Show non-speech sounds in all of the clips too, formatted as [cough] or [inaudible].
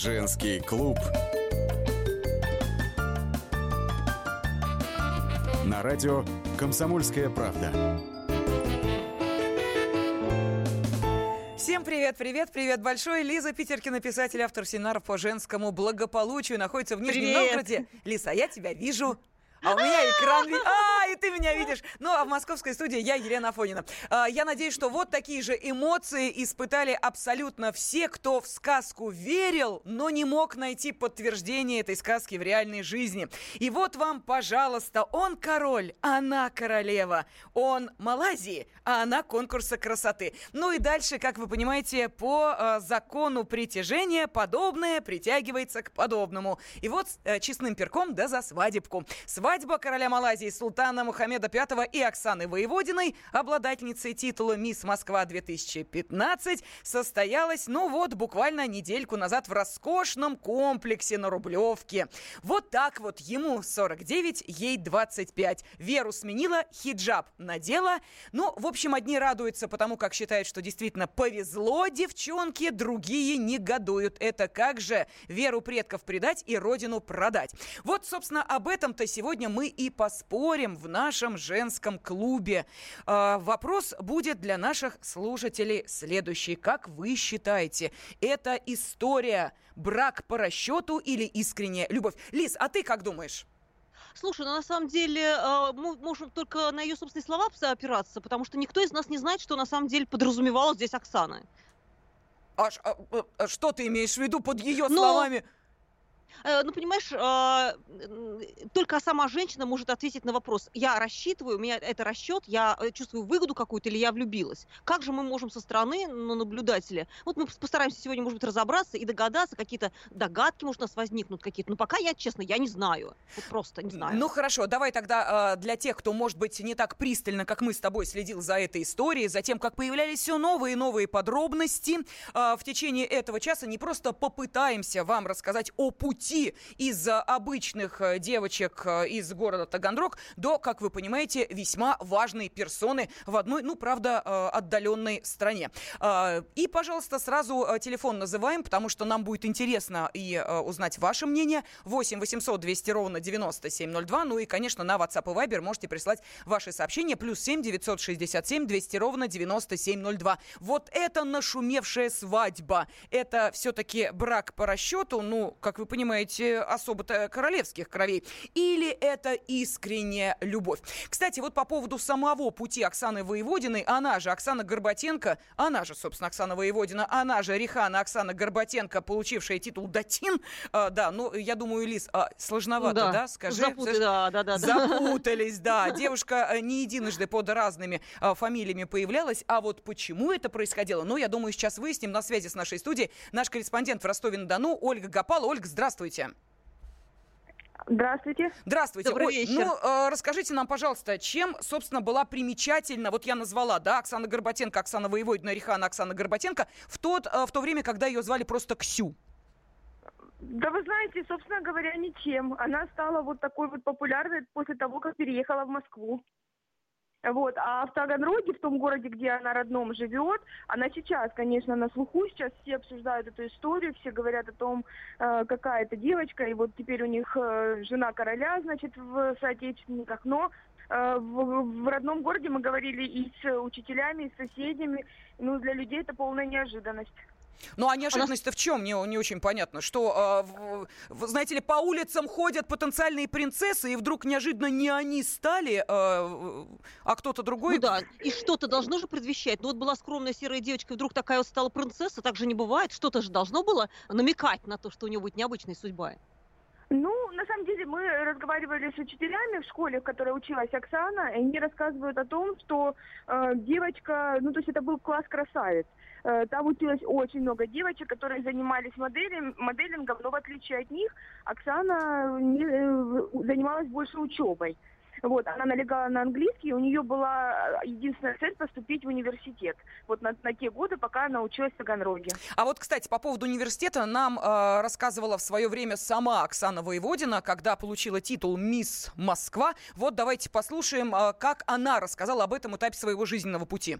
Женский клуб. На радио «Комсомольская правда». Всем привет, привет, привет большой. Лиза Питеркина, писатель, автор семинаров по женскому благополучию, находится в Нижнем Привет. Новгороде. Лиза, а я тебя вижу. А у меня экран... А, ты меня видишь. Ну, а в московской студии я Елена Афонина. А, Я надеюсь, что вот такие же эмоции испытали абсолютно все, кто в сказку верил, но не мог найти подтверждение этой сказки в реальной жизни. И вот вам, пожалуйста, он король, она королева. Он Малайзии, а она конкурса красоты. Ну и дальше, как вы понимаете, по э, закону притяжения подобное притягивается к подобному. И вот э, честным перком да за свадебку. Свадьба короля Малайзии Султана Мухаммеда V и Оксаны Воеводиной, обладательницей титула «Мисс Москва 2015», состоялась, ну вот, буквально недельку назад в роскошном комплексе на Рублевке. Вот так вот ему 49, ей 25. Веру сменила, хиджаб надела. Ну, в общем, одни радуются, потому как считают, что действительно повезло девчонке, другие негодуют. Это как же веру предков предать и родину продать. Вот, собственно, об этом-то сегодня мы и поспорим в нашем женском клубе. А, вопрос будет для наших слушателей следующий. Как вы считаете, это история брак по расчету или искренняя любовь? Лиз, а ты как думаешь? Слушай, ну на самом деле э, мы можем только на ее собственные слова опираться, потому что никто из нас не знает, что на самом деле подразумевала здесь Оксана. А, а, а, а что ты имеешь в виду под ее Ну, словами? Э, Ну, понимаешь, а, только сама женщина может ответить на вопрос. Я рассчитываю, у меня это расчет, я э, чувствую выгоду какую-то или я влюбилась. Как же мы можем со стороны, ну, наблюдателя, вот мы постараемся сегодня, может быть, разобраться и догадаться, какие-то догадки, может, у нас возникнут какие-то. Но пока я, честно, я не знаю. Вот просто не знаю. Ну хорошо, давай тогда э, для тех, кто, может быть, не так пристально, как мы с тобой следил за этой историей, за тем, как появлялись все новые и новые подробности, в течение этого часа не просто попытаемся вам рассказать о пути из э, обычных э, девочек э, из города Таганрог до, как вы понимаете, весьма важной персоны в одной, ну, правда, отдаленной стране. И, пожалуйста, сразу телефон называем, потому что нам будет интересно и узнать ваше мнение. 8 800 200 ровно 9702. Ну и, конечно, на WhatsApp и Viber можете прислать ваши сообщения. Плюс 7 967 200 ровно 9702. Вот это нашумевшая свадьба. Это все-таки брак по расчету, ну, как вы понимаете, особо-то королевских кровей. Или это искренняя любовь. Кстати, вот по поводу самого пути Оксаны Воеводиной, она же Оксана Горбатенко, она же, собственно, Оксана Воеводина, она же Рихана Оксана Горбатенко, получившая титул Датин. А, да, ну, я думаю, Лиз, а, сложновато, да, Да, скажи? запутай, Слышь, да, да, да, да. Запутались, да. [laughs] Девушка э, не единожды под разными а, фамилиями появлялась. А вот почему это происходило, ну, я думаю, сейчас выясним. На связи с нашей студией наш корреспондент в Ростове-на-Дону Ольга Гапала. Ольга, здравствуйте. Здравствуйте. Здравствуйте. Добрый Ой, вечер. Ну, э, расскажите нам, пожалуйста, чем, собственно, была примечательна, вот я назвала, да, Оксана Горбатенко, Оксана Воеводина, Рихана, Оксана Горбатенко, в, тот, э, в то время, когда ее звали просто Ксю. Да вы знаете, собственно говоря, ничем. Она стала вот такой вот популярной после того, как переехала в Москву. Вот, а в Таганроге, в том городе, где она родном живет, она сейчас, конечно, на слуху, сейчас все обсуждают эту историю, все говорят о том, э, какая это девочка, и вот теперь у них э, жена короля, значит, в соотечественниках, но э, в, в родном городе мы говорили и с учителями, и с соседями, ну, для людей это полная неожиданность. Ну, а неожиданность-то в чем? Мне не очень понятно. Что, э, в- знаете ли, по улицам ходят потенциальные принцессы, и вдруг неожиданно не они стали, э, а кто-то другой. Ну да, и что-то должно же предвещать. Ну вот была скромная серая девочка, и вдруг такая вот стала принцесса, так же не бывает. Что-то же должно было намекать на то, что у нее будет необычная судьба. Ну, на самом деле, мы разговаривали с учителями в школе, в которой училась Оксана, и они рассказывают о том, что э, девочка, ну, то есть это был класс красавиц. Э, там училось очень много девочек, которые занимались моделем, моделингом, но в отличие от них, Оксана не, э, занималась больше учебой. Вот, она налегала на английский, у нее была единственная цель поступить в университет. Вот на, на те годы, пока она училась в Таганроге. А вот, кстати, по поводу университета нам э, рассказывала в свое время сама Оксана Воеводина, когда получила титул «Мисс Москва». Вот давайте послушаем, э, как она рассказала об этом этапе своего жизненного пути.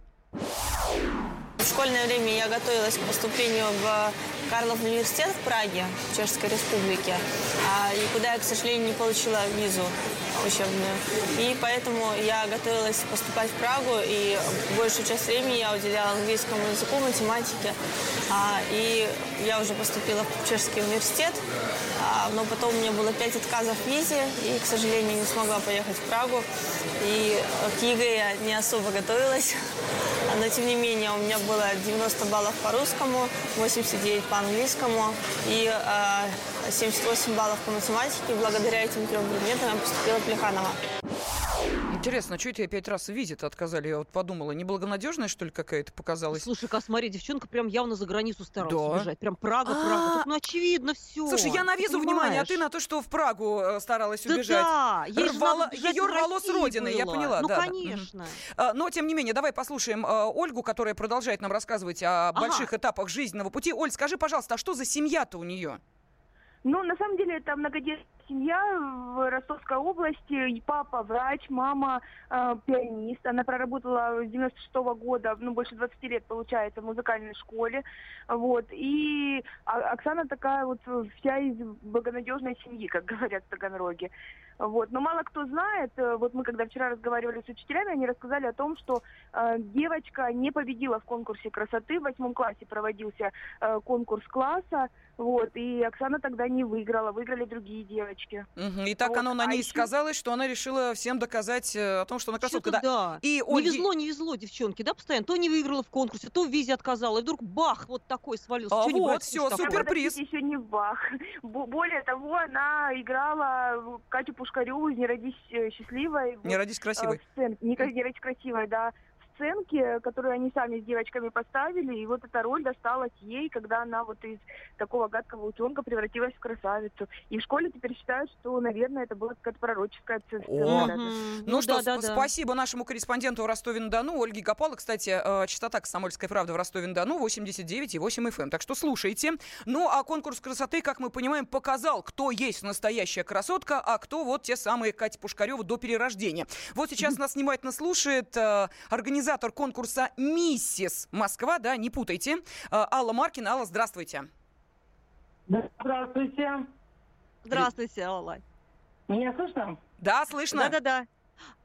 Школьное время я готовилась к поступлению в Карлов университет в Праге, в Чешской Республике, а, и куда я, к сожалению, не получила визу учебную. И поэтому я готовилась поступать в Прагу, и большую часть времени я уделяла английскому языку, математике. А, и я уже поступила в Чешский университет, а, но потом у меня было пять отказов в визе, и, к сожалению, не смогла поехать в Прагу. И к ЕГЭ я не особо готовилась, [laughs] но тем не менее у меня было 90 баллов по русскому, 89 по английскому и 78 баллов по математике. Благодаря этим трем предметам я поступила в Плеханова. Интересно, а что тебе пять раз в визе отказали? Я вот подумала, неблагонадежная, что ли, какая-то показалась? Слушай-ка, смотри, девчонка прям явно за границу старалась Да. убежать. Прям Прага, Прага. Тут, ну, очевидно, все. Слушай, я на визу внимание, а ты на то, что в Прагу э, старалась да, убежать. Да, ей Рвала- бежать из рвало с родины, я было. поняла, Ну, да, да. конечно. А, Но, тем не менее, давай послушаем э, Ольгу, которая продолжает нам рассказывать о Ага. больших этапах жизненного пути. Оль, скажи, пожалуйста, а что за семья-то у нее? Ну, на самом деле, это многодетная семья в Ростовской области. Папа врач, мама э, пианист. Она проработала с 96 года, ну, больше 20 лет, получается, в музыкальной школе. Вот. И А- Оксана такая вот вся из благонадежной семьи, как говорят в Таганроге. Вот. Но мало кто знает, э, вот мы когда вчера разговаривали с учителями, они рассказали о том, что э, девочка не победила в конкурсе красоты. В восьмом классе проводился э, конкурс класса. Вот, и Оксана тогда не выиграла, выиграли другие девочки. Мгм, И так Вот, оно на а ней ещё- сказалось, что она решила всем доказать э, о том, что она красотка. Да. да. И Не Ольге- везло, не везло девчонке, да, постоянно. То не выиграла в конкурсе, то в визе отказала. И вдруг бах, вот такой свалился. А Чё не вот, супер. Суперприз. Еще не в бах. [laughs] Бо- Более того, она играла Катю Пушкареву из «Не родись э, счастливой». Не родись э, красивой. Не, не родись красивой, да. В сценке, которую они сами с девочками поставили, и вот эта роль досталась ей, когда она вот из такого гадкого утенка превратилась в красавицу. И в школе теперь считают, что, наверное, это была какая-то пророческая сцена. О. даже. Мгм. Ну, что, да, да, сп- да. спасибо нашему корреспонденту в Ростове-на-Дону, Ольге Гапало. Кстати, э, частота «Комсомольская правда» в Ростове-на-Дону 89,8 FM. Так что слушайте. Ну, а конкурс красоты, как мы понимаем, показал, кто есть настоящая красотка, а кто вот те самые Катя Пушкарева до перерождения. Вот сейчас нас внимательно слушает э, организатор конкурса «Миссис Москва», да, не путайте, э, Алла Маркина. Алла, здравствуйте. Здравствуйте. Здравствуйте, Алла. Меня слышно? Да, слышно? Да-да-да.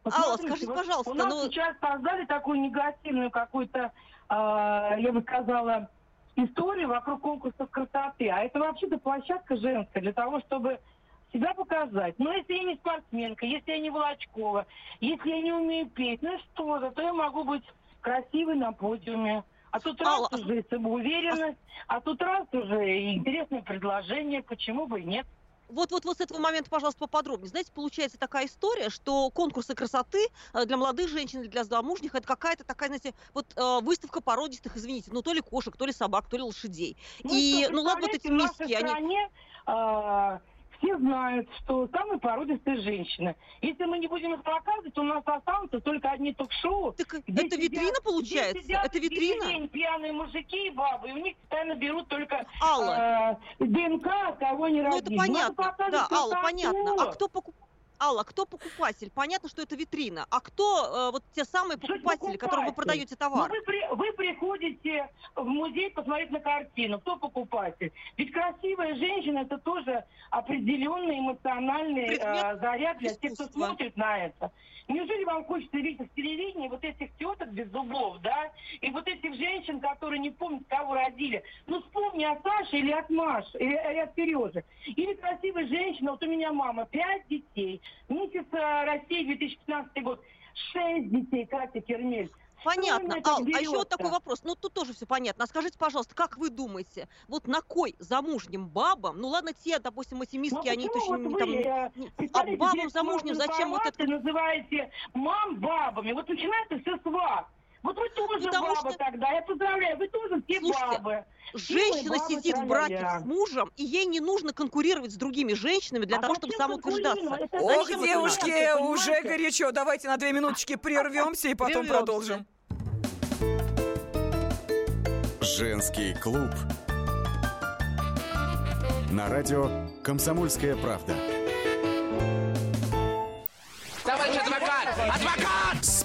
Алла, скажите, вот пожалуйста, у нас ну- сейчас создали такую негативную какую-то, а, я бы сказала, историю вокруг конкурсов красоты. А это вообще-то площадка женская для того, чтобы себя показать. Но если я не спортсменка, если я не Волочкова, если я не умею петь, ну что, зато я могу быть красивой на подиуме. А тут Алла, раз уже и самоуверенность, а тут раз уже и интересное предложение, почему бы и нет. Вот, вот, вот с этого момента, пожалуйста, поподробнее. Знаете, получается такая история, что конкурсы красоты э, для молодых женщин, или для замужних, это какая-то такая, знаете, вот э, выставка породистых, извините, ну то ли кошек, то ли собак, то ли лошадей. И, что, ну ладно, вот эти миски, они... стране а, все знают, что самые породистые женщины. Если мы не будем их показывать, у нас останутся только одни ток-шоу. Так это сидят- витрина получается? сидят Это витрина? деревень пьяные мужики и бабы, и у них постоянно берут только Алла, а, ДНК, кого не ну это родили. Надо понятно. показывать Да, Алла, понятно. А кто покуп... Алла, кто покупатель? Понятно, что это витрина. А кто э, вот те самые покупатели, которым вы продаете Ну, товар? вы, при- вы приходите в музей посмотреть на картину. Кто покупатель? Ведь красивая женщина это тоже определенный эмоциональный Предмет э, заряд для тех, кто смотрит на это. Неужели вам хочется видеть в телевидении вот этих теток без зубов, да? И вот этих женщин, которые не помнят, кого родили. Ну вспомни о Саше или от Маши, или, или от Сережи. Или красивая женщина, вот у меня мама, пять детей. Миссис России 2015 год, шесть детей, Катя Кермель. Понятно. Ал, а еще вот такой вопрос. Ну, тут тоже все понятно. А скажите, пожалуйста, как вы думаете, вот на кой замужним бабам, ну ладно, те, допустим, эти миски, Ну, они точно вот не там... э, не- А бабам замужним зачем вот это? называете мам бабами. Вот начинается все с вас. Вот вы тоже Потому баба что- тогда. Я поздравляю, вы тоже все Слушайте, бабы. Женщина бабы, сидит в браке с мужем, и ей не нужно конкурировать с другими женщинами для А того, чтобы самоутверждаться. Ох, девушки, уже горячо. Давайте на две минуточки прервемся и потом Прервемся. продолжим. Женский клуб. На радио «Комсомольская правда». Товарищ адвокат! Адвокат!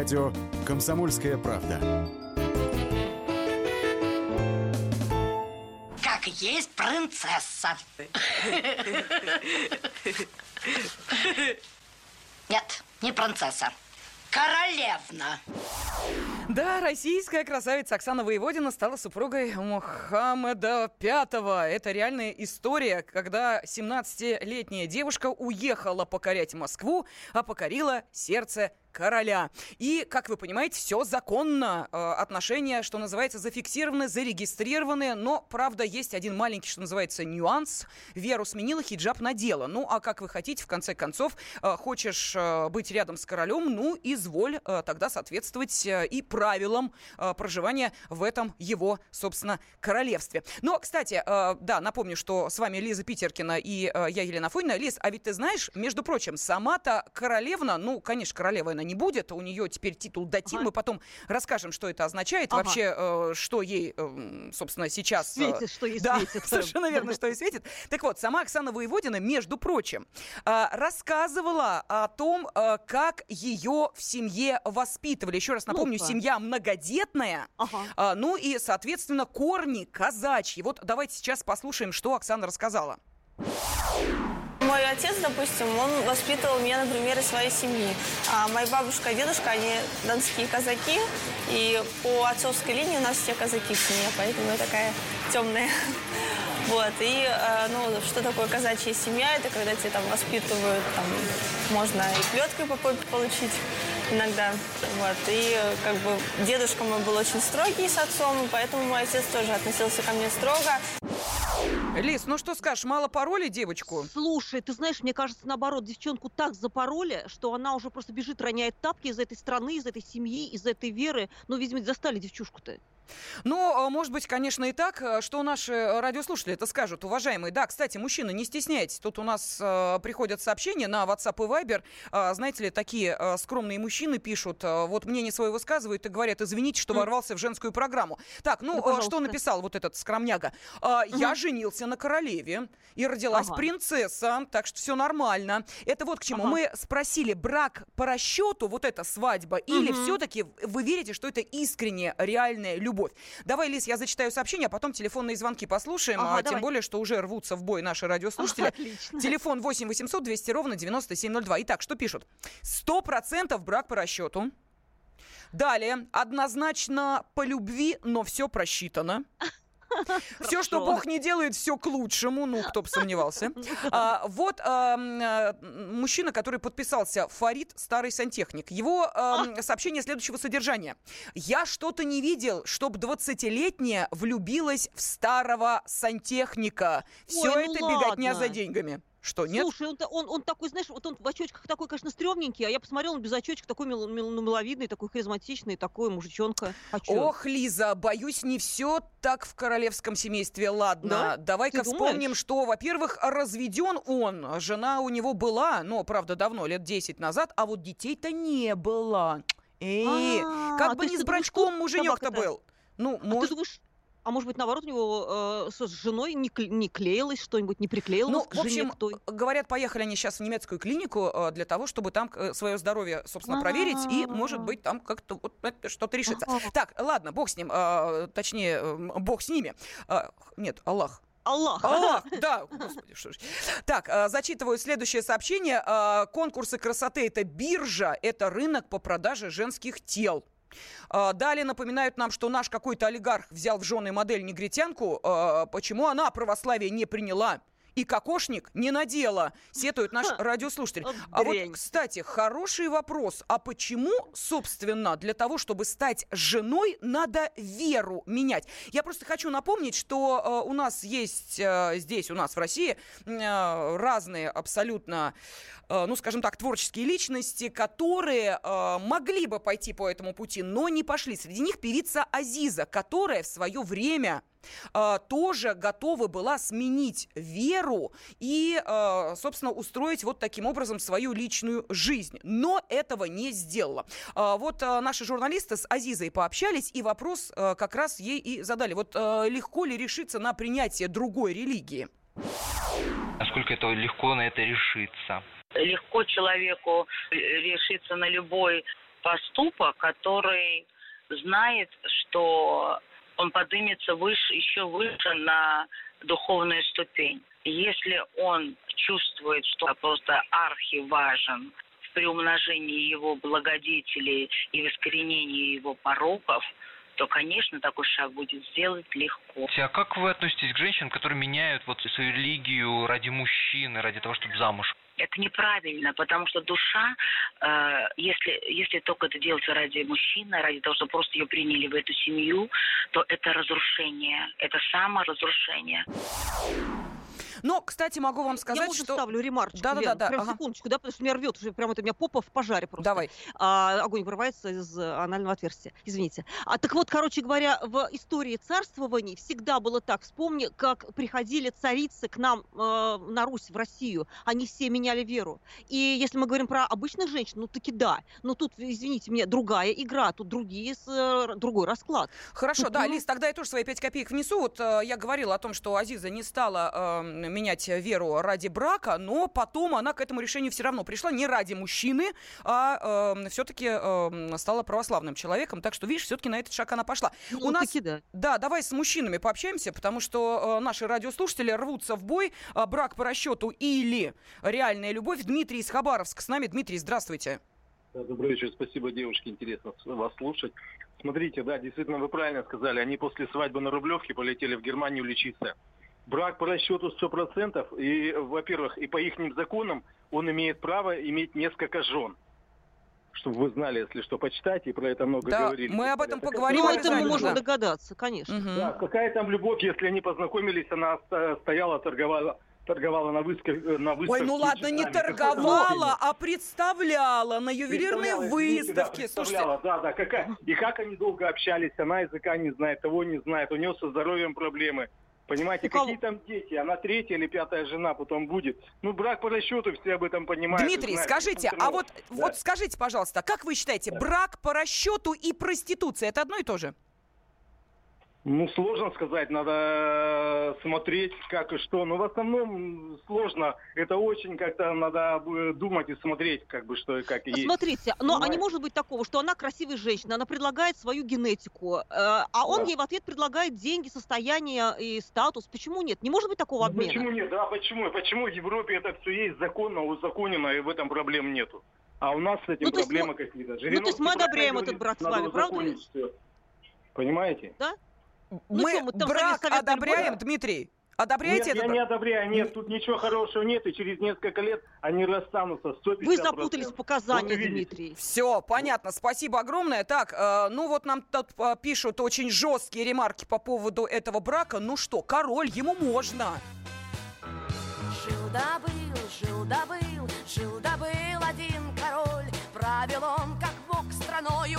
Радио «Комсомольская правда». Как есть принцесса. Нет, не принцесса. Королевна. Да, российская красавица Оксана Воеводина стала супругой Мухаммеда V. Это реальная история, когда 17-летняя девушка уехала покорять Москву, а покорила сердце короля. И, как вы понимаете, все законно. Э, отношения, что называется, зафиксированы, зарегистрированы. Но, правда, есть один маленький, что называется, нюанс. Веру сменила, хиджаб надела. Ну, а как вы хотите, в конце концов, э, хочешь э, быть рядом с королем, ну, изволь тогда соответствовать и правилам проживания в этом его, собственно, королевстве. Но, кстати, да, напомню, что с вами Лиза Питеркина и я, Елена Фойна. Лиз, а ведь ты знаешь, между прочим, сама-то королевна, ну, конечно, королева она не будет. У нее теперь титул датин. Ага. Мы потом расскажем, что это означает. Ага. Вообще, э, что ей, э, собственно, сейчас... Э, светит, что ей да, светит. [laughs] совершенно верно, что ей светит. Так вот, сама Оксана Воеводина, между прочим, э, рассказывала о том, э, как ее в семье воспитывали. Еще раз напомню, ну семья многодетная. Ага. Э, ну и, соответственно, корни казачьи. Вот давайте сейчас послушаем, что Оксана рассказала. Мой отец, допустим, он воспитывал меня на примере своей семьи. А моя бабушка и дедушка, они донские казаки. И по отцовской линии у нас все казаки в семье, поэтому я такая темная. [laughs] Вот, и, э, ну, что такое казачья семья? Это когда тебя там воспитывают, там, можно и плеткой по попе получить иногда. Вот, и, как бы, дедушка мой был очень строгий с отцом, поэтому мой отец тоже относился ко мне строго. Лиз, ну что скажешь, мало пароли девочку? Слушай, ты знаешь, мне кажется, наоборот, девчонку так запороли, что она уже просто бежит, роняет тапки из этой страны, из этой семьи, из этой веры. Ну, видимо, застали девчушку-то. Ну, а, может быть, конечно, и так, э, что наши радиослушатели это скажут. Уважаемые, да, кстати, мужчины, не стесняйтесь. Тут у нас э, приходят сообщения на WhatsApp и Viber. Э, знаете ли, такие э, скромные мужчины пишут, э, вот мнение свое высказывают и говорят, извините, что ворвался в женскую программу. Так, ну, да, что написал вот этот скромняга? Э, угу. Я женился на королеве и родилась ага. принцесса, так что все нормально. Это вот к чему. Ага. Мы спросили, брак по расчету, вот эта свадьба, угу. или все-таки вы верите, что это искренняя, реальная любовь? Любовь. Давай, Лиз, я зачитаю сообщение, а потом телефонные звонки послушаем. Ага, а, давай. тем более, что уже рвутся в бой наши радиослушатели. [laughs] Отлично. Телефон 8 800 200 ровно 9702. Итак, что пишут? Сто процентов брак по расчету. Далее, однозначно по любви, но все просчитано. Все, что Бог не делает, все к лучшему. Ну, кто бы сомневался. [laughs] А, вот а, мужчина, который подписался, Фарид, старый сантехник. Его а, сообщение следующего содержания. Я что-то не видел, чтоб 20-летняя влюбилась в старого сантехника. Все Ой, ну это ладно. беготня за деньгами. Что, нет? Слушай, он, он, он такой, знаешь, вот он в очочках такой, конечно, стрёмненький, а я посмотрела, он без очочек такой мил, мил, ну, миловидный, такой харизматичный, такой мужичонка. А Ох, Лиза, боюсь, не все так в королевском семействе. Ладно, да? давай-ка вспомним, что, во-первых, разведен он, жена у него была, но, правда, давно, лет 10 назад, а вот детей-то не было. Эй, а, как бы не с брачком муженек-то был. Ну, а может... а может быть, наоборот, у него э, с женой не, не клеилось что-нибудь, не приклеилось ну, к в общем, той? говорят, поехали они сейчас в немецкую клинику э, для того, чтобы там э, свое здоровье, собственно, А-а-а. проверить, и, может быть, там как-то вот что-то решится. А-а-а. Так, ладно, бог с ним, э, точнее, э, бог с ними. Э, нет, Аллах. Аллах. Аллах, [laughs] да. Господи, что ж. Так, э, зачитываю следующее сообщение. Э, конкурсы красоты – это биржа, это рынок по продаже женских тел. А, далее напоминают нам, что наш какой-то олигарх взял в жены модель негритянку. А, почему она православие не приняла? И кокошник не надела, сетует наш радиослушатель. А вот, кстати, хороший вопрос. А почему, собственно, для того, чтобы стать женой, надо веру менять? Я просто хочу напомнить, что э, у нас есть э, здесь, у нас в России, э, разные абсолютно, э, ну, скажем так, творческие личности, которые э, могли бы пойти по этому пути, но не пошли. Среди них певица Азиза, которая в свое время тоже готова была сменить веру и, э, собственно, устроить вот таким образом свою личную жизнь. Но этого не сделала. А, Вот наши журналисты с Азизой пообщались, и вопрос как раз ей и задали. Вот легко ли решиться на принятие другой религии? Насколько это легко на это решиться? легко человеку э, решиться на любой поступок, который знает, что он поднимется выше, еще выше на духовную ступень. Если он чувствует, что просто архи важен в приумножении его благодетелей и в искоренении его пороков, то, конечно, такой шаг будет сделать легко. А как вы относитесь к женщинам, которые меняют вот свою религию ради мужчины, ради того, чтобы замуж? Это неправильно, потому что душа, э, если, если только это делается ради мужчины, ради того, чтобы просто ее приняли в эту семью, то это разрушение, это саморазрушение. Но, кстати, могу вам сказать, Я можно что... ставлю ремарочку, Да-да-да, Лен? да, Прям ага. секундочку, да, потому что меня рвет уже прям это у меня попа в пожаре просто. Давай. А, огонь вырывается из э, анального отверстия. Извините. А так вот, короче говоря, в истории царствований всегда было так. Вспомни, как приходили царицы к нам э, на Русь, в Россию. Они все меняли веру. И если мы говорим про обычных женщин, ну таки да. Но тут, извините меня, другая игра, тут другие, с, э, другой расклад. Хорошо, Тут, да, ну- Лиз, тогда я тоже свои 5 копеек внесу. Вот э, я говорила о том, что Азиза не стала э, менять веру ради брака, но потом она к этому решению все равно пришла не ради мужчины, а все-таки стала православным человеком. Так что, видишь, все-таки на этот шаг она пошла. Ну, У нас да. Да, давай с мужчинами пообщаемся, потому что э, наши радиослушатели рвутся в бой. А, брак по расчету или реальная любовь. Дмитрий из Хабаровска с нами. Дмитрий, здравствуйте. Да, Добрый вечер, спасибо, девушки, интересно вас слушать. Смотрите, да, действительно, вы правильно сказали, они после свадьбы на Рублевке полетели в Германию лечиться. Брак по расчету 100%, и, во-первых, и по их законам он имеет право иметь несколько жен. Чтобы вы знали, если что, почитайте, и про это много Да, говорили. мы об этом поговорим Ну, это Да. догадаться, конечно. Мгм. Да, какая там любовь, если они познакомились, она стояла, торговала, торговала на, выставке, на Ой, выставке. ну ладно, не торговала, а представляла на ювелирные Представляла, извините, да, выставки. Слушайте, да, да, какая, и как они долго общались, она языка не знает, того не знает, у нее со здоровьем проблемы. Понимаете, кого? какие там дети? Она третья или пятая жена потом будет. Ну, брак по расчету, все об этом понимают. Дмитрий, знают. скажите, а вот, да. вот скажите, пожалуйста, как вы считаете, брак по расчету и проституция это одно и то же? Ну, сложно сказать, надо смотреть, как и что. Но в основном сложно. Это очень как-то надо э, думать и смотреть, как бы что и как и есть. Смотрите, но а не Понимаете? может быть такого, что она красивая женщина, она предлагает свою генетику, э, а он Да. ей в ответ предлагает деньги, состояние и статус. Почему нет? Не может быть такого Ну, обмена? Почему нет? Да, почему? Почему в Европе это все есть законно, узаконено, и в этом проблем нету? А у нас с этим Ну, проблемы мы- какие-то. ну, то есть мы одобряем этот брак с вами, правда узаконить ведь? всё. Ну Мы что, мы там брак одобряем, Любовь? Дмитрий? Одобряете нет, этот я не одобряю, нет, тут ничего хорошего нет, и через несколько лет они расстанутся. 150%. Вы запутались в показаниях, Вот. Дмитрий. Все, понятно, спасибо огромное. Так, э, ну вот нам тут э, пишут очень жесткие ремарки по поводу этого брака. Ну что, король, ему можно. Жил-да был, жил-да был, жил-да был один король. Правил он, как бог, страною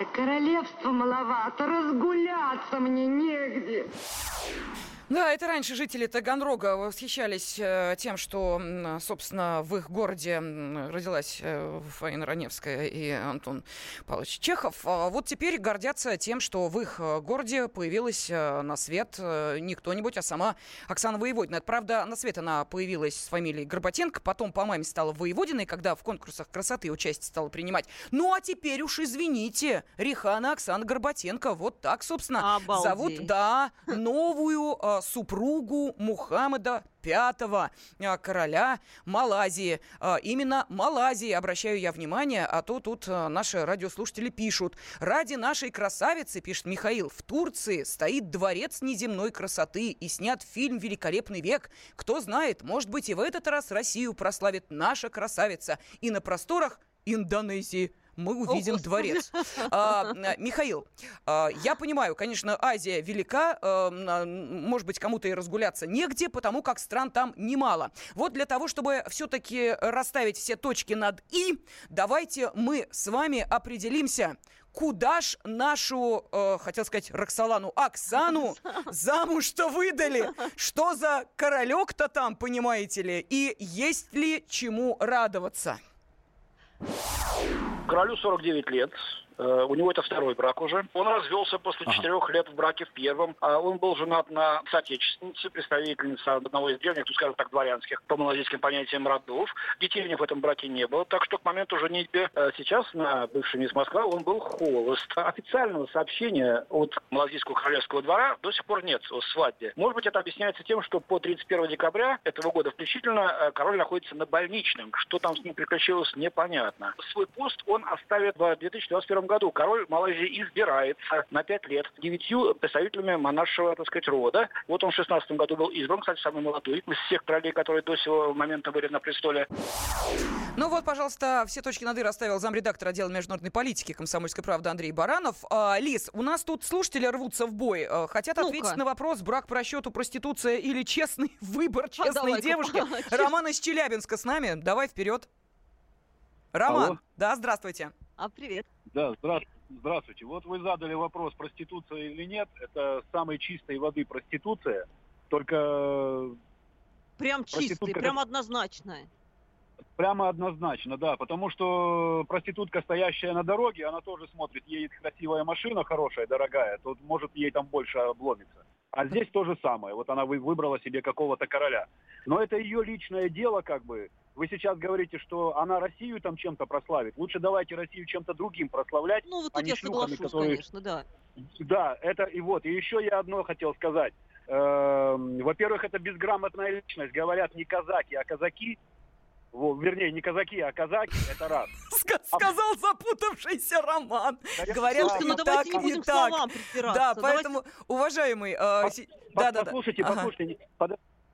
Жалко, королевства маловато, разгуляться мне негде. Да, это раньше жители Таганрога восхищались э, тем, что, собственно, в их городе родилась э, Фаина Раневская и Антон Павлович Чехов. А вот теперь гордятся тем, что в их э, городе появилась на свет не кто-нибудь, а сама Оксана Воеводина. Это, правда, на свет она появилась с фамилией Горбатенко, потом по маме стала Воеводиной, когда в конкурсах красоты участие стала принимать. Ну, а теперь уж извините, Рихана Оксана Горбатенко. Вот так, собственно, Обалдеть. зовут да, новую супругу Мухаммеда пятого э, короля Малайзии. Э, именно Малайзии, обращаю я внимание, а то тут э, наши радиослушатели пишут. Ради нашей красавицы, пишет Михаил, в Турции стоит дворец неземной красоты и снят фильм «Великолепный век». Кто знает, может быть и в этот раз Россию прославит наша красавица. И на просторах Индонезии мы увидим Господи. дворец. [laughs] А, Михаил, а, я понимаю, конечно, Азия велика, э, м, может быть, кому-то и разгуляться негде, потому как стран там немало. Вот для того, чтобы все-таки расставить все точки над «и», давайте мы с вами определимся, куда ж нашу, э, хотел сказать, Роксолану, Оксану замуж-то выдали? Что за королек-то там, понимаете ли? И есть ли чему радоваться? Королю 49 лет. Э, У него это второй брак уже. Он развелся после четырех лет в браке в первом. А Он был женат на соотечественнице, представительнице одного из древних, ну, скажем так, дворянских, по малазийским понятиям родов. Детей у них в этом браке не было. Так что к моменту женитьбы э, сейчас на бывшей мисс Москва он был холост. Официального сообщения от малазийского королевского двора до сих пор нет о свадьбе. Может быть, это объясняется тем, что по 31 декабря этого года включительно э, король находится на больничном. Что там с ним приключилось, непонятно. Свой пост он оставит в 2021 году. Король Малайзии избирается на пять лет девятью представителями монаршего, так сказать, рода. Вот он в 16 году был избран, кстати, самый молодой из всех королей, которые до сего момента были на престоле. Ну вот, пожалуйста, все точки над «и» расставил замредактор отдела международной политики «Комсомольской правды» Андрей Баранов. А, Лиз, у нас тут слушатели рвутся в бой. А, Хотят Ну-ка. ответить на вопрос, брак по расчету, проституция или честный [laughs] выбор честной давай-ка, девушки. Роман из Челябинска с нами. Давай вперед. Роман, Алло. да, здравствуйте. А, привет. Да, здра- здравствуйте. Вот вы задали вопрос, проституция или нет. Это самой чистой воды проституция. Только Прям чистый, прям однозначная. прямо однозначно, да. Потому что проститутка, стоящая на дороге, она тоже смотрит, едет красивая машина, хорошая, дорогая, тут может ей там больше обломиться. А здесь то же самое. Вот она вы- выбрала себе какого-то короля. Но это ее личное дело, как бы. Вы сейчас говорите, что она Россию там чем-то прославит. Лучше давайте Россию чем-то другим прославлять, Ну, вот а тут не я шлюхами, соглашусь, которые конечно, да. Да, это и вот. И еще я одно хотел сказать. э, во-первых, это безграмотная личность. Говорят не казаки, а казаки. Во, вернее, не казаки, а казаки. Это раз. [laughs] Ска- Сказал запутавшийся Роман. Говорят, Слушайте, ну давайте так, не будем так. словам притираться. Да, Давайте- поэтому, уважаемый... э, Да-да-да. Послушайте, Ага. послушайте,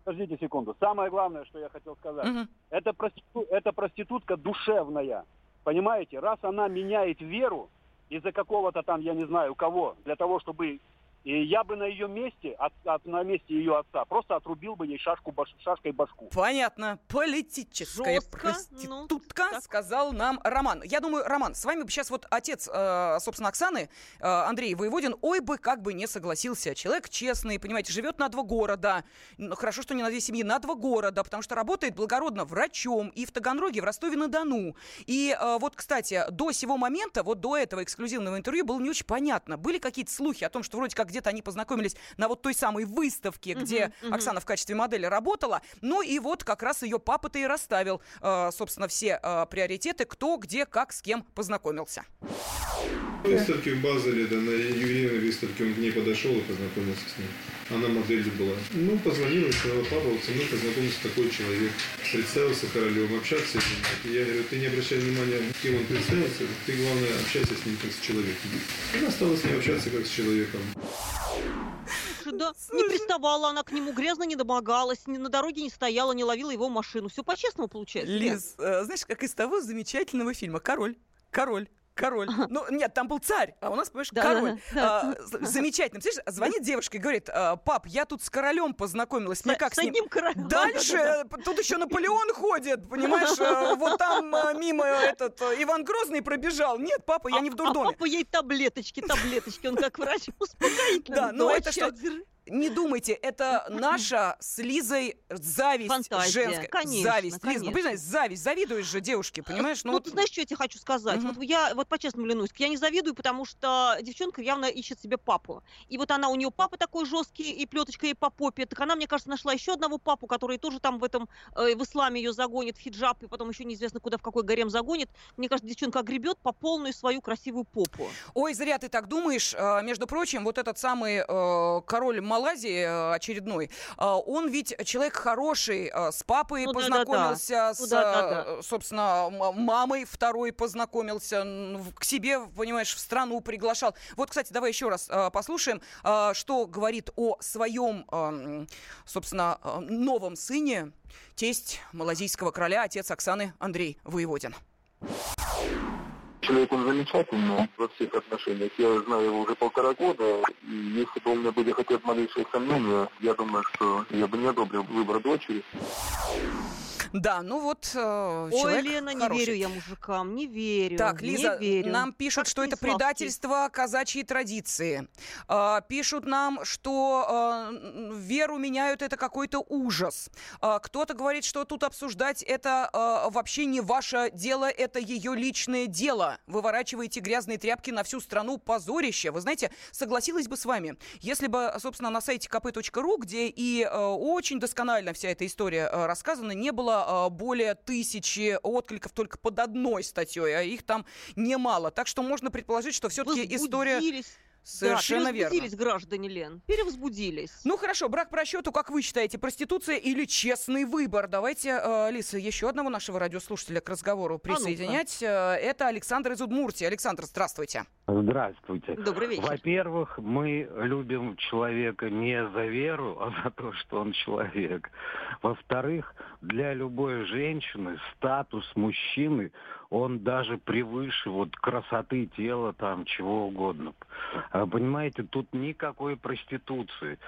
подождите секунду. Самое главное, что я хотел сказать. Это, проститу- это проститутка душевная. Понимаете? Раз она меняет веру из-за какого-то там, я не знаю, кого, для того, чтобы... И я бы на ее месте, от, от- на месте ее отца, просто отрубил бы ей шашку баш- шашкой башку. Понятно. Политическая Жестко, проститутка, сказал нам Роман. Я думаю, Роман, с вами бы сейчас вот отец, э, собственно, Оксаны, э, Андрей Воеводин, ой бы как бы не согласился. Человек честный, понимаете, живет на два города. Ну, Хорошо, что не на две семьи, на два города, потому что работает благородно врачом и в Таганроге, и в Ростове-на-Дону. И э, вот, кстати, до сего момента, вот до этого эксклюзивного интервью было не очень понятно. Были какие-то слухи о том, что вроде как где-то они познакомились на вот той самой выставке, где мгм. Оксана в качестве модели работала. Ну и вот как раз ее папа-то и расставил, э, собственно, все э, приоритеты, кто, где, как, с кем познакомился. На выставке в Базеле, да, на ювелирной выставке он к ней подошел и познакомился с ней. Она моделью была. Ну, позвонил и сказал, папа, вот со мной познакомился такой человек. Представился королем, общаться с ним. И я говорю, ты не обращай внимания, кем он представился, ты, главное, общайся с ним как с человеком. И она стала с ним общаться как с человеком. Слушай, да, не приставала она к нему, грязно не домогалась, ни на дороге не стояла, не ловила его машину. Все по-честному получается. Лиз, э, знаешь, как из того замечательного фильма «Король». Король. Король. Ну, нет, там был царь, а у нас, понимаешь, Да, король. да, А, з- замечательно. Представляешь, звонит девушка и говорит, «А, пап, я тут с королем познакомилась. Мне как с с ним? одним королем. Дальше, Да, э, тут еще Наполеон ходит, понимаешь? э, Вот там э, мимо этот э, Иван Грозный пробежал. Нет, папа, я не в А дурдоме. папа ей таблеточки, таблеточки. Он как врач [laughs] успокоительный. Да, но это что? Не думайте, это [laughs] наша с Лизой зависть Фантазия. женская. Конечно, зависть. Ну конечно. понимаешь, зависть. Завидуешь же девушке, понимаешь? Ну, ты знаешь, что я тебе хочу сказать? Мгм. Вот я вот по-честному ленусь, я не завидую, потому что девчонка явно ищет себе папу. И вот она, у нее папа такой жесткий, и плеточка ей по попе. Так она, мне кажется, нашла еще одного папу, который тоже там в этом, э, в исламе ее загонит в хиджаб, и потом еще неизвестно куда, в какой гарем загонит. Мне кажется, девчонка огребет по полную свою красивую попу. Ой, зря ты так думаешь. А, Между прочим, вот этот самый э, король Малайзии э, очередной, э, он ведь человек хороший, э, с папой Ну познакомился, с, Ну да-да-да. э, собственно, м- мамой второй познакомился, к себе, понимаешь, в страну приглашал. Вот, кстати, давай еще раз э, послушаем, что говорит о своем, собственно, новом сыне тесть малазийского короля, отец Оксаны Андрей Воеводин. Человек он замечательный во всех отношениях. Я знаю его уже полтора года. И если бы у меня были хотя бы малейшие сомнения, я думаю, что я бы не одобрил выбор дочери. Да, ну вот э, Ой, Лена, не хороший. верю я мужикам, не верю. Так, не Лиза, верю. нам пишут, Как что это предательство казачьей традиции. А, пишут нам, что м, веру меняют, это какой-то ужас. А, кто-то говорит, что тут обсуждать это а, вообще не ваше дело, это ее личное дело. Выворачиваете грязные тряпки на всю страну, позорище. Вы знаете, согласилась бы с вами, если бы, собственно, на сайте kp.ru, где и а, очень досконально вся эта история а, рассказана, не было а, более тысячи откликов только под одной статьей, а их там немало. Так что можно предположить, что все-таки история... Совершенно да, верно. перевозбудились граждане, Лен, перевозбудились. Ну хорошо, брак по расчету, как вы считаете, проституция или честный выбор? Давайте, э, Лиса, еще одного нашего радиослушателя к разговору присоединять. Э, Это Александр из Удмуртии. Александр, здравствуйте. Здравствуйте. Добрый вечер. Во-первых, мы любим человека не за веру, а за то, что он человек. Во-вторых, для любой женщины статус мужчины, он даже превыше вот красоты тела, там, чего угодно. А, Понимаете, тут никакой проституции.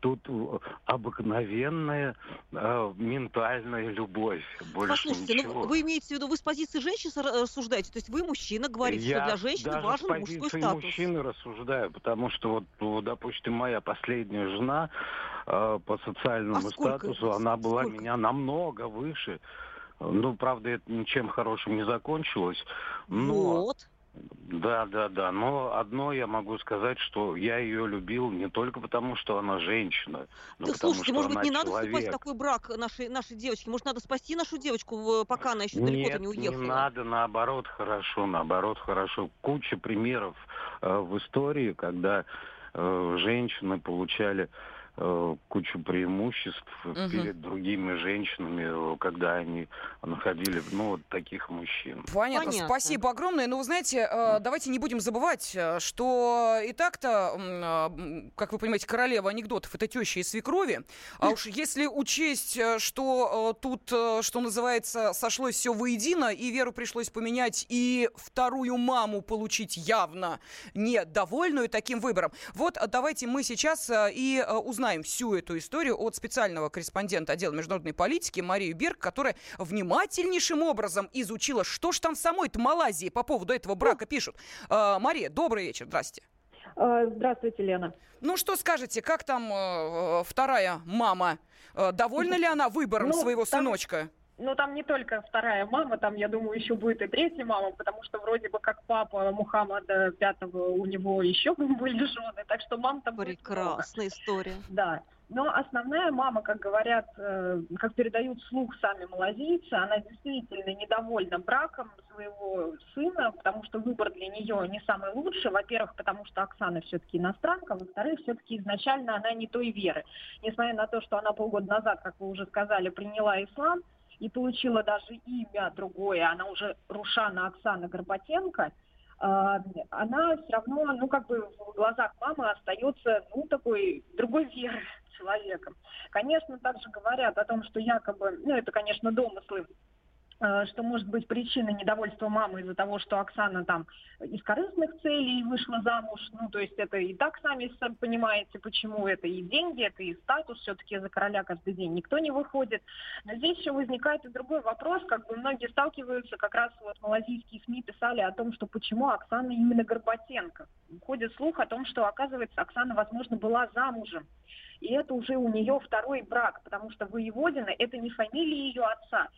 Тут э, обыкновенная э, ментальная любовь. Больше Послушайте, ну ничего. вы имеете в виду, вы с позиции женщины рассуждаете, то есть вы мужчина, говорите, Я что для женщины даже важен мужской статус. мужчины рассуждаю, потому что вот, ну, допустим, моя последняя жена э, по социальному А сколько? статусу, она была меня намного выше. Ну, правда, это ничем хорошим не закончилось. Но, Вот. Да, да, да. Но одно я могу сказать, что я ее любил не только потому, что она женщина, но Так, потому слушайте, что может быть, не надо вступать в человек. такой брак нашей, нашей девочки? Может, надо спасти нашу девочку, пока она еще далеко-то Нет, не уехала? надо, наоборот, хорошо, наоборот, хорошо. Куча примеров э, в истории, когда э, женщины получали кучу преимуществ Мгм. перед другими женщинами, э, когда они находили, ну, вот таких мужчин. Понятно. Понятно. Спасибо огромное. Ну, вы знаете, э, давайте не будем забывать, э, что и так-то, э, как вы понимаете, королева анекдотов это теща и свекрови. А уж если учесть, э, что э, тут, э, что называется, сошлось все воедино, и Веру пришлось поменять, и вторую маму получить явно недовольную таким выбором. Вот э, давайте мы сейчас э, и э, узнаем всю эту историю от специального корреспондента отдела международной политики Марии Берг, которая внимательнейшим образом изучила, что ж там в самой-то Малайзии по поводу этого брака пишут. Э, Мария, добрый вечер, здрасте. Здравствуйте, Лена. Ну что скажете, как там э, вторая мама? Э, довольна ли она выбором Ну, своего там- сыночка? Ну, там не только вторая мама, там, я думаю, еще будет и третья мама, потому что вроде бы как папа Мухаммада Пятого, у него еще [laughs] были жены, так что мам там будет. Прекрасная история. Да. Но основная мама, как говорят, э, как передают слух сами малазийцы, она действительно недовольна браком своего сына, потому что выбор для нее не самый лучший. Во-первых, потому что Оксана все-таки иностранка, во-вторых, все-таки изначально она не той веры. Несмотря на то, что она полгода назад, как вы уже сказали, приняла ислам и получила даже имя другое, она уже Рушана Оксана Горбатенко, а, она все равно, ну, как бы в глазах мамы остается, ну, такой другой веры человеком. Конечно, также говорят о том, что якобы, ну, это, конечно, домыслы, что может быть причина недовольства мамы из-за того, что Оксана там из корыстных целей вышла замуж. Ну, то есть это и так сами сам понимаете, почему это и деньги, это и статус. Все-таки за короля каждый день никто не выходит. Но здесь еще возникает и другой вопрос, как бы многие сталкиваются, как раз вот малазийские СМИ писали о том, что почему Оксана именно Горбатенко. Ходит слух о том, что, оказывается, Оксана, возможно, была замужем. И это уже у нее второй брак, потому что Воеводина – это не фамилия ее отца.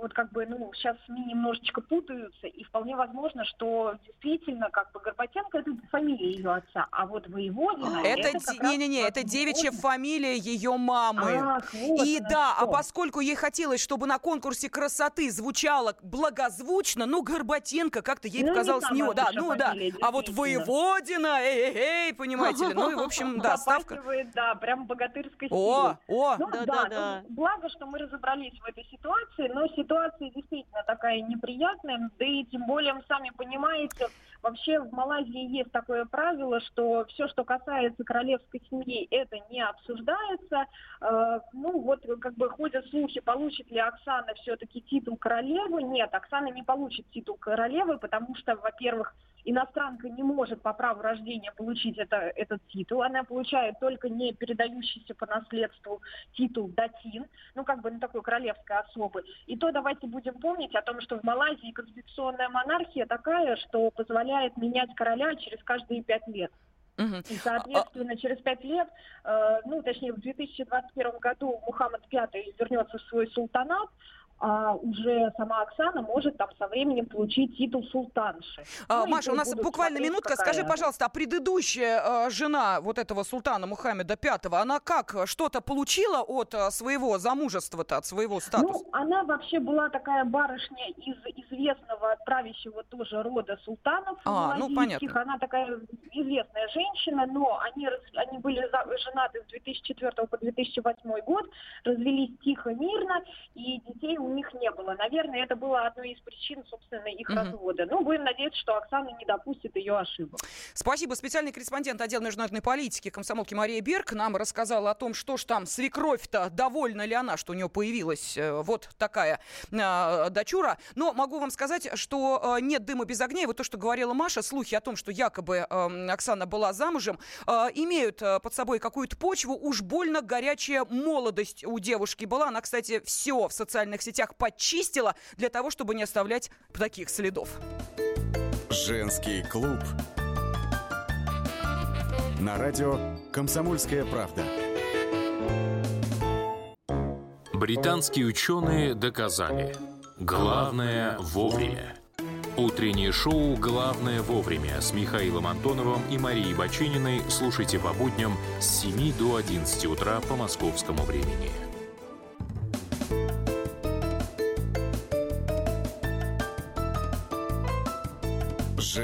Вот как бы, ну, сейчас СМИ немножечко путаются, и вполне возможно, что действительно, как бы, Горбатенко – это фамилия ее отца, а вот Воеводина – Это, де- раз не-не-не, это девичья фамилия ее мамы. Ах, вот И да, а что. поскольку ей хотелось, чтобы на конкурсе красоты звучало благозвучно, ну, Горбатенко как-то ей Ну, не показалось не... самая Да, ну да. А вот. Воеводина, эй-эй-эй, понимаете ли. Ну и, в общем, да, [laughs] ставка. Да, прям богатырской О, о. Ну, да, Да-да-да. ну, благо, что мы разобрались в этой ситуации, но ситуация действительно такая неприятная, да и тем более, сами понимаете, вообще в Малайзии есть такое правило, что все, что касается королевской семьи, это не обсуждается. Э, ну, вот как бы ходят слухи, получит ли Оксана все-таки титул королевы. Нет, Оксана не получит титул королевы, потому что, во-первых, иностранка не может по праву рождения получить это, этот титул. Она получает только не передающийся по наследству титул датин, ну как бы ну, такой королевской особы. И то давайте будем помнить о том, что в Малайзии конституционная монархия такая, что позволяет менять короля через каждые пять лет. И, соответственно, через пять лет, э, ну, точнее, в 2021 году Мухаммад V вернется в свой султанат, а уже сама Оксана может там со временем получить титул султанши. А, Ну, Маша, у нас буквально минутка. какая Скажи, пожалуйста, а предыдущая э, жена вот этого султана Мухаммеда V, она как, что-то получила от э, своего замужества-то, от своего статуса? Ну, она вообще была такая барышня из известного правящего тоже рода султанов А, ну, понятно. Она такая известная женщина, но они, они были за- женаты с 2004 по 2008 год, развелись тихо, мирно, и детей у них не было. Наверное, это было одной из причин, собственно, их Мгм. развода. Ну, будем надеяться, что Оксана не допустит ее ошибок. Спасибо. Специальный корреспондент отдела международной политики комсомолки Мария Берг нам рассказала о том, что ж там свекровь-то, довольна ли она, что у нее появилась э, вот такая э, дочура. Но могу вам сказать, что э, нет дыма без огня. И вот то, что говорила Маша, слухи о том, что якобы э, Оксана была замужем, э, имеют под собой какую-то почву. Уж больно горячая молодость у девушки была. Она, кстати, все в социальных сетях подчистила для того, чтобы не оставлять таких следов. Женский клуб. На радио «Комсомольская правда». Британские ученые доказали. Главное вовремя. Утреннее шоу «Главное вовремя» с Михаилом Антоновым и Марией Бачининой слушайте по будням с 7 до 11 утра по московскому времени.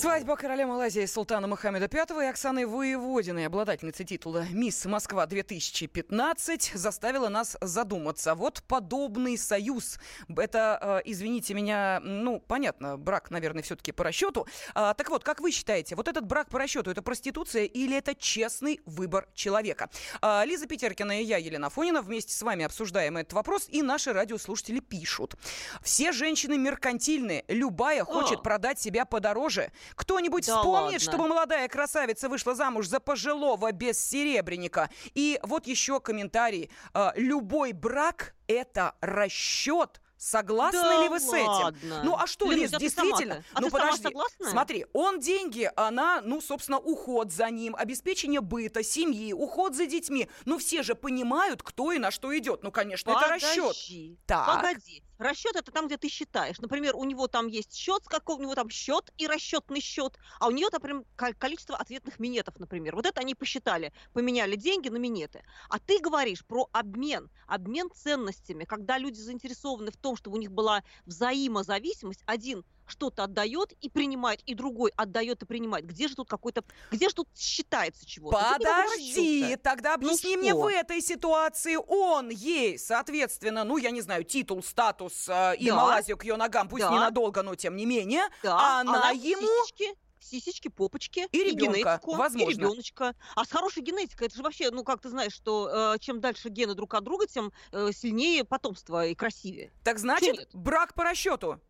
Свадьба короля Малайзии Султана Мухаммеда V и Оксаны Воеводиной, обладательницы титула «Мисс Москва-2015», заставила нас задуматься. Вот подобный союз. Это, э, извините меня, ну, понятно, брак, наверное, все-таки по расчету. А, так вот, как вы считаете, вот этот брак по расчету – это проституция или это честный выбор человека? А, Лиза Петеркина и я, Елена Фонина, вместе с вами обсуждаем этот вопрос, и наши радиослушатели пишут. Все женщины меркантильные, любая хочет О. продать себя подороже. Кто-нибудь Да вспомнит, ладно? чтобы молодая красавица вышла замуж за пожилого без серебряника? И вот еще комментарий. А, Любой брак – это расчет. Согласны Да ли вы с этим? ладно. Ну а что, Лена, Лиз, а ты действительно? А ну подожди, согласна? смотри, он деньги, она, ну, собственно, уход за ним, обеспечение быта, семьи, уход за детьми. Ну все же понимают, кто и на что идет. Ну, конечно, это расчет. Подожди, Так. Погоди. Расчет это там, где ты считаешь. Например, у него там есть счет, с какого у него там счет и расчетный счет, а у нее, например, ко- количество ответных минетов, например. Вот это они посчитали, поменяли деньги на минеты. А ты говоришь про обмен, обмен ценностями, когда люди заинтересованы в том, чтобы у них была взаимозависимость. Один что-то отдает и принимает, и другой отдает и принимает. Где же тут какой-то, где же тут считается чего-то? Подожди, тогда Ну объясни мне что? в этой ситуации он ей, соответственно, ну, я не знаю, титул, статус э, и Да. Малайзию к ее ногам, пусть Да. ненадолго, но тем не менее, Да, а она она ему... сисечки, сисечки, попочки И ребенка, генетику, возможно. и ребеночка. А с хорошей генетикой, это же вообще, ну как ты знаешь, что э, чем дальше гены друг от друга, тем э, сильнее потомство и красивее. Так значит, брак по расчету.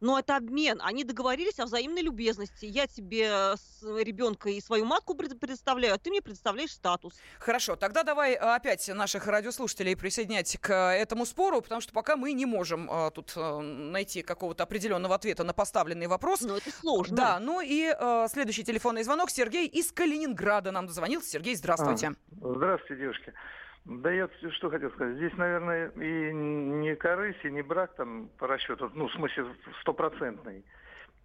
Но это обмен. Они договорились о взаимной любезности. Я тебе э, с- ребенка и свою матку пред- предоставляю, а ты мне предоставляешь статус. Хорошо, тогда давай э, опять наших радиослушателей присоединять к э, этому спору, потому что пока мы не можем э, тут э, найти какого-то определенного ответа на поставленный вопрос. Но это сложно. Да, ну и э, следующий телефонный звонок. Сергей из Калининграда нам дозвонился. Сергей, здравствуйте. А, здравствуйте, девушки. Да я что хотел сказать. Здесь, наверное, и не корысть, и не брак там по расчету, ну, в смысле, стопроцентный.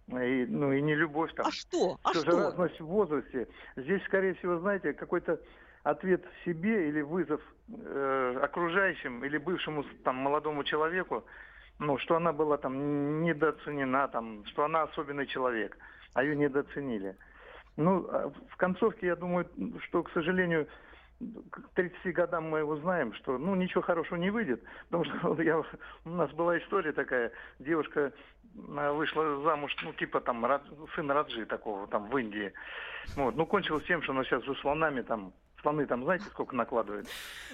И, ну, и не любовь там. А что? А же что? разность в возрасте. Здесь, скорее всего, знаете, какой-то ответ себе или вызов э, окружающим или бывшему там молодому человеку, ну, что она была там недооценена, там, что она особенный человек, а ее недооценили. Ну, а в концовке, я думаю, что, к сожалению, к 30 годам мы узнаем, что ну ничего хорошего не выйдет. Потому что [laughs] я, у нас была история такая, девушка вышла замуж, ну типа там сын Раджи такого там в Индии. Вот. Ну кончилось тем, что она сейчас за слонами там слоны там знаете сколько накладывает?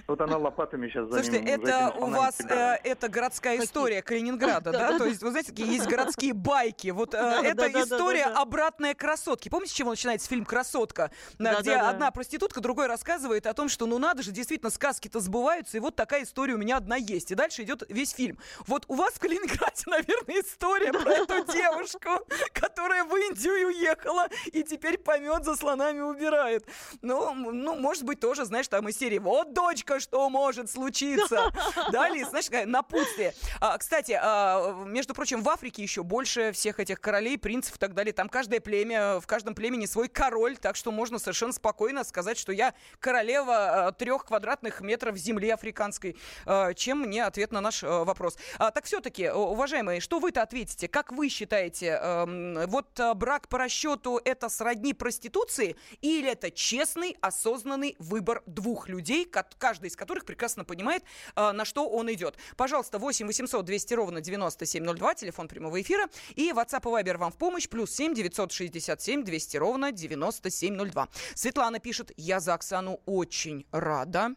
Вот она лопатами сейчас за Слушайте, ним, за это этими у вас э, это городская история Калининграда, да? То есть, вы знаете, такие есть городские байки. Вот э, это история обратная красотки. Помните, с чего начинается фильм Красотка? Где одна проститутка, другой рассказывает о том, что ну надо же, действительно, сказки-то сбываются, и вот такая история у меня одна есть. И дальше идет весь фильм. Вот у вас в Калининграде, [laughs] наверное, история про эту девушку, которая в Индию уехала и теперь помет за слонами убирает. Ну, ну, может быть, тоже, знаешь, там из серии «Вот, дочка, что может случиться?» [laughs] Да, Лиз, знаешь, напутствие. А, кстати, а, между прочим, в Африке еще больше всех этих королей, принцев и так далее. Там каждое племя, в каждом племени свой король, так что можно совершенно спокойно сказать, что я королева а, трех квадратных метров земли африканской. А, чем мне ответ на наш вопрос. Так все-таки, уважаемые, что вы-то ответите? Как вы считаете, эм, вот а, брак по расчету это сродни проституции или это честный, осознанный выбор двух людей, каждый из которых прекрасно понимает, а, на что он идет? Пожалуйста, 8 800 200 ровно 9702, телефон прямого эфира, и WhatsApp и Viber вам в помощь, плюс 7 967 200 ровно 9702. Светлана пишет, я за Оксану очень рада.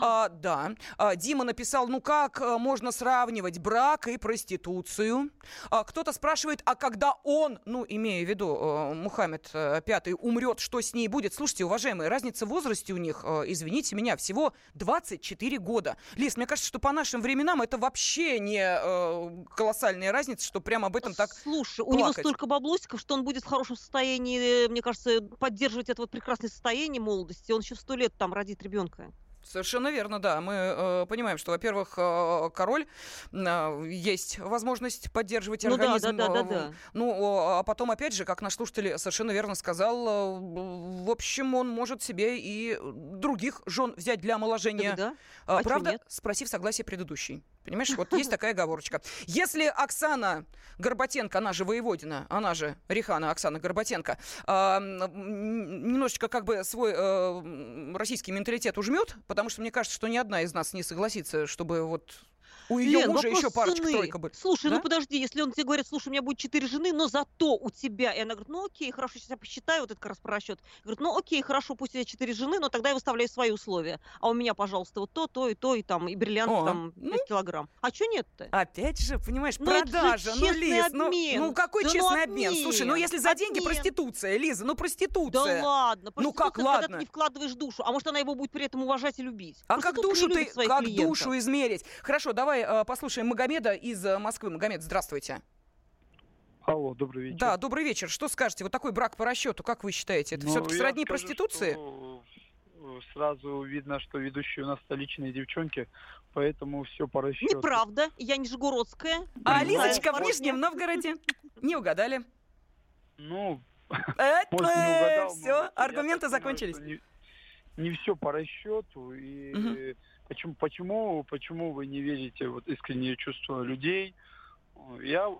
А, да. А, Дима написал, ну как э, можно сравнивать брак и проституцию? А, кто-то спрашивает, а когда он, ну, имея в виду э, Мухаммед э, Пятый, умрет, что с ней будет? Слушайте, уважаемые, разница в возрасте у них, э, извините меня, всего 24 года. Лиз, мне кажется, что по нашим временам это вообще не э, колоссальная разница, что прямо об этом так Слушай, у него плакать. столько баблосиков, что он будет в хорошем состоянии, э, мне кажется, поддерживать это вот прекрасное состояние молодости. Он еще в сто лет там родит ребенка. Совершенно верно, да. Мы э, понимаем, что, во-первых, э, король, э, есть возможность поддерживать Ну да, организм. да, да, да, э, да. Ну, а потом, опять же, как наш слушатель совершенно верно сказал, э, в общем, он может себе и других жен взять для омоложения. Да, А, А правда, спросив согласие предыдущей. Понимаешь, вот есть такая оговорочка. Если Оксана Горбатенко, она же воеводина, она же Рихана Оксана Горбатенко, э, немножечко как бы свой э, российский менталитет ужмет, потому что мне кажется, что ни одна из нас не согласится, чтобы вот у ее Лен, мужа еще парочка цены. тройка будет. Слушай, Да? ну подожди, если он тебе говорит, слушай, у меня будет четыре жены, но зато у тебя... И она говорит, ну окей, хорошо, сейчас я посчитаю, вот это как раз про расчет. Говорит, ну окей, хорошо, пусть у тебя четыре жены, но тогда я выставляю свои условия. А у меня, пожалуйста, вот то, то и то, и там, и бриллиант О, там 5 килограмм. А что нет-то? Опять же, понимаешь, Ну, продажа, ну, Лиз, ну, обмен. ну какой Да ну, честный обмен? Слушай, ну обмен, если за деньги обмен. проституция, Лиза, ну Да проституция. ладно, Ну как проституция, это когда ладно? ты не вкладываешь душу, а может она его будет при этом уважать и любить. А как душу ты, как клиентов. душу измерить? Хорошо, давай э, послушаем Магомеда из э, Москвы. Магомед, здравствуйте. Алло, добрый вечер. Да, добрый вечер. Что скажете? Вот такой брак по расчету, как вы считаете? Это Ну, все-таки сродни скажу, проституции? что, э, Сразу видно, что ведущие у нас столичные девчонки, поэтому все по расчету. Неправда, я нижегородская. А Лизочка в. Нижнем Новгороде? Не угадали. Ну, [laughs] не Все, аргументы закончились. Не, не все по расчету. И почему, почему, почему вы не верите вот искренние чувства людей? Я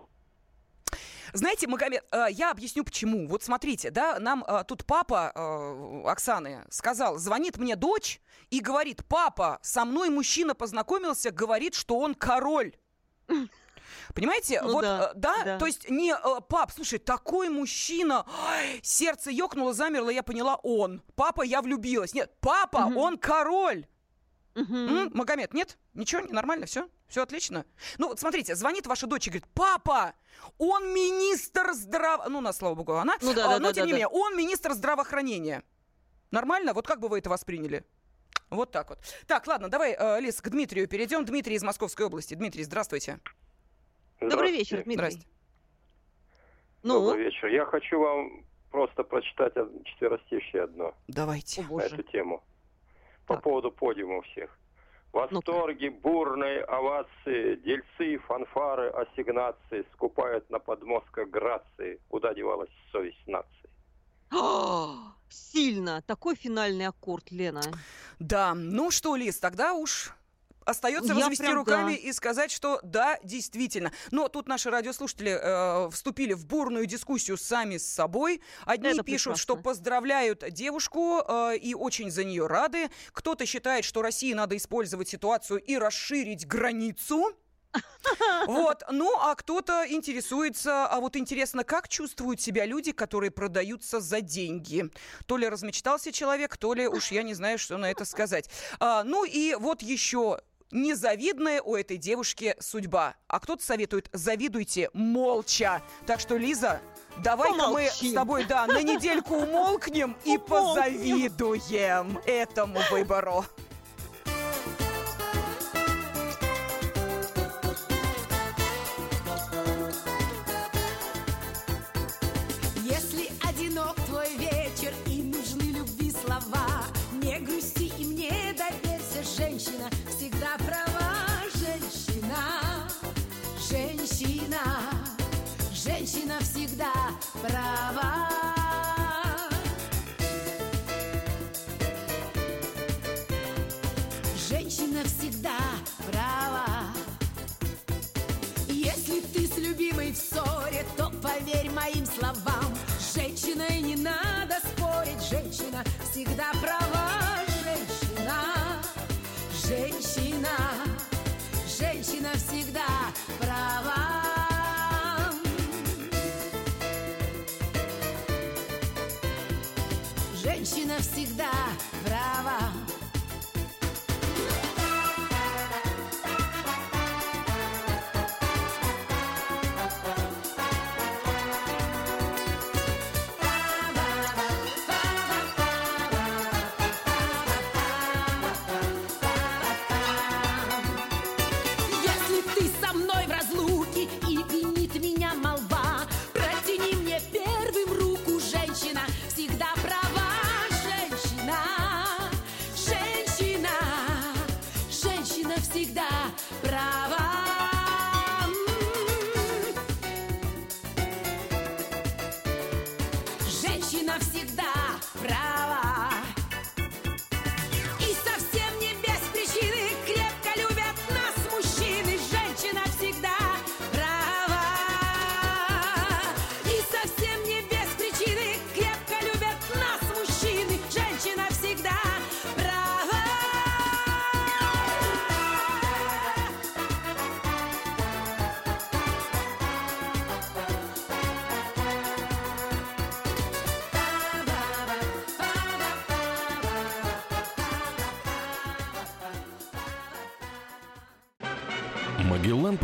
Знаете, Магомед, э, я объясню почему. Вот смотрите, да, нам э, тут папа э, Оксаны сказал, звонит мне дочь и говорит, папа, со мной мужчина познакомился, говорит, что он король. Понимаете, Ну вот, да, да, да. то есть не, пап, слушай, такой мужчина, ай, сердце ёкнуло, замерло, я поняла, он. Папа, я влюбилась. Нет, папа, Мгм. он король. Мгм. М, Магомед, нет? Ничего, не нормально, все? Все отлично? Ну, вот смотрите, звонит ваша дочь и говорит, папа, он министр здраво... Ну, на слава богу, она. Ну да, А, да, но, да, тем да, не да. менее, он министр здравоохранения. Нормально? Вот как бы вы это восприняли? Вот так вот. Так, ладно, давай, э, Лиз, к Дмитрию перейдем. Дмитрий из Московской области. Дмитрий, здравствуйте. Добрый вечер, Дмитрий. Здрасте. Ну? Добрый вечер. Я хочу вам просто прочитать четверостишье одно Давайте. на эту тему. По поводу подиума всех. Восторги, бурные овации, дельцы, фанфары, ассигнации скупают на подмостках грации. Куда девалась совесть нации? А, Сильно. Такой финальный аккорд, Лена. Да, ну что, Лиз, тогда уж остается Я развести прям, руками да. и сказать, что да, действительно. Но тут наши радиослушатели э, вступили в бурную дискуссию сами с собой. Одни Это пишут, прекрасно. что поздравляют девушку э, и очень за нее рады. Кто-то считает, что России надо использовать ситуацию и расширить границу. [laughs] Вот, ну а кто-то интересуется, а вот интересно, как чувствуют себя люди, которые продаются за деньги? То ли размечтался человек, то ли уж я не знаю, что на это сказать. А, ну и вот еще незавидная у этой девушки судьба. А кто-то советует, завидуйте молча. Так что, Лиза, давай-ка мы с тобой, да, на недельку [laughs] умолкнем и позавидуем этому выбору.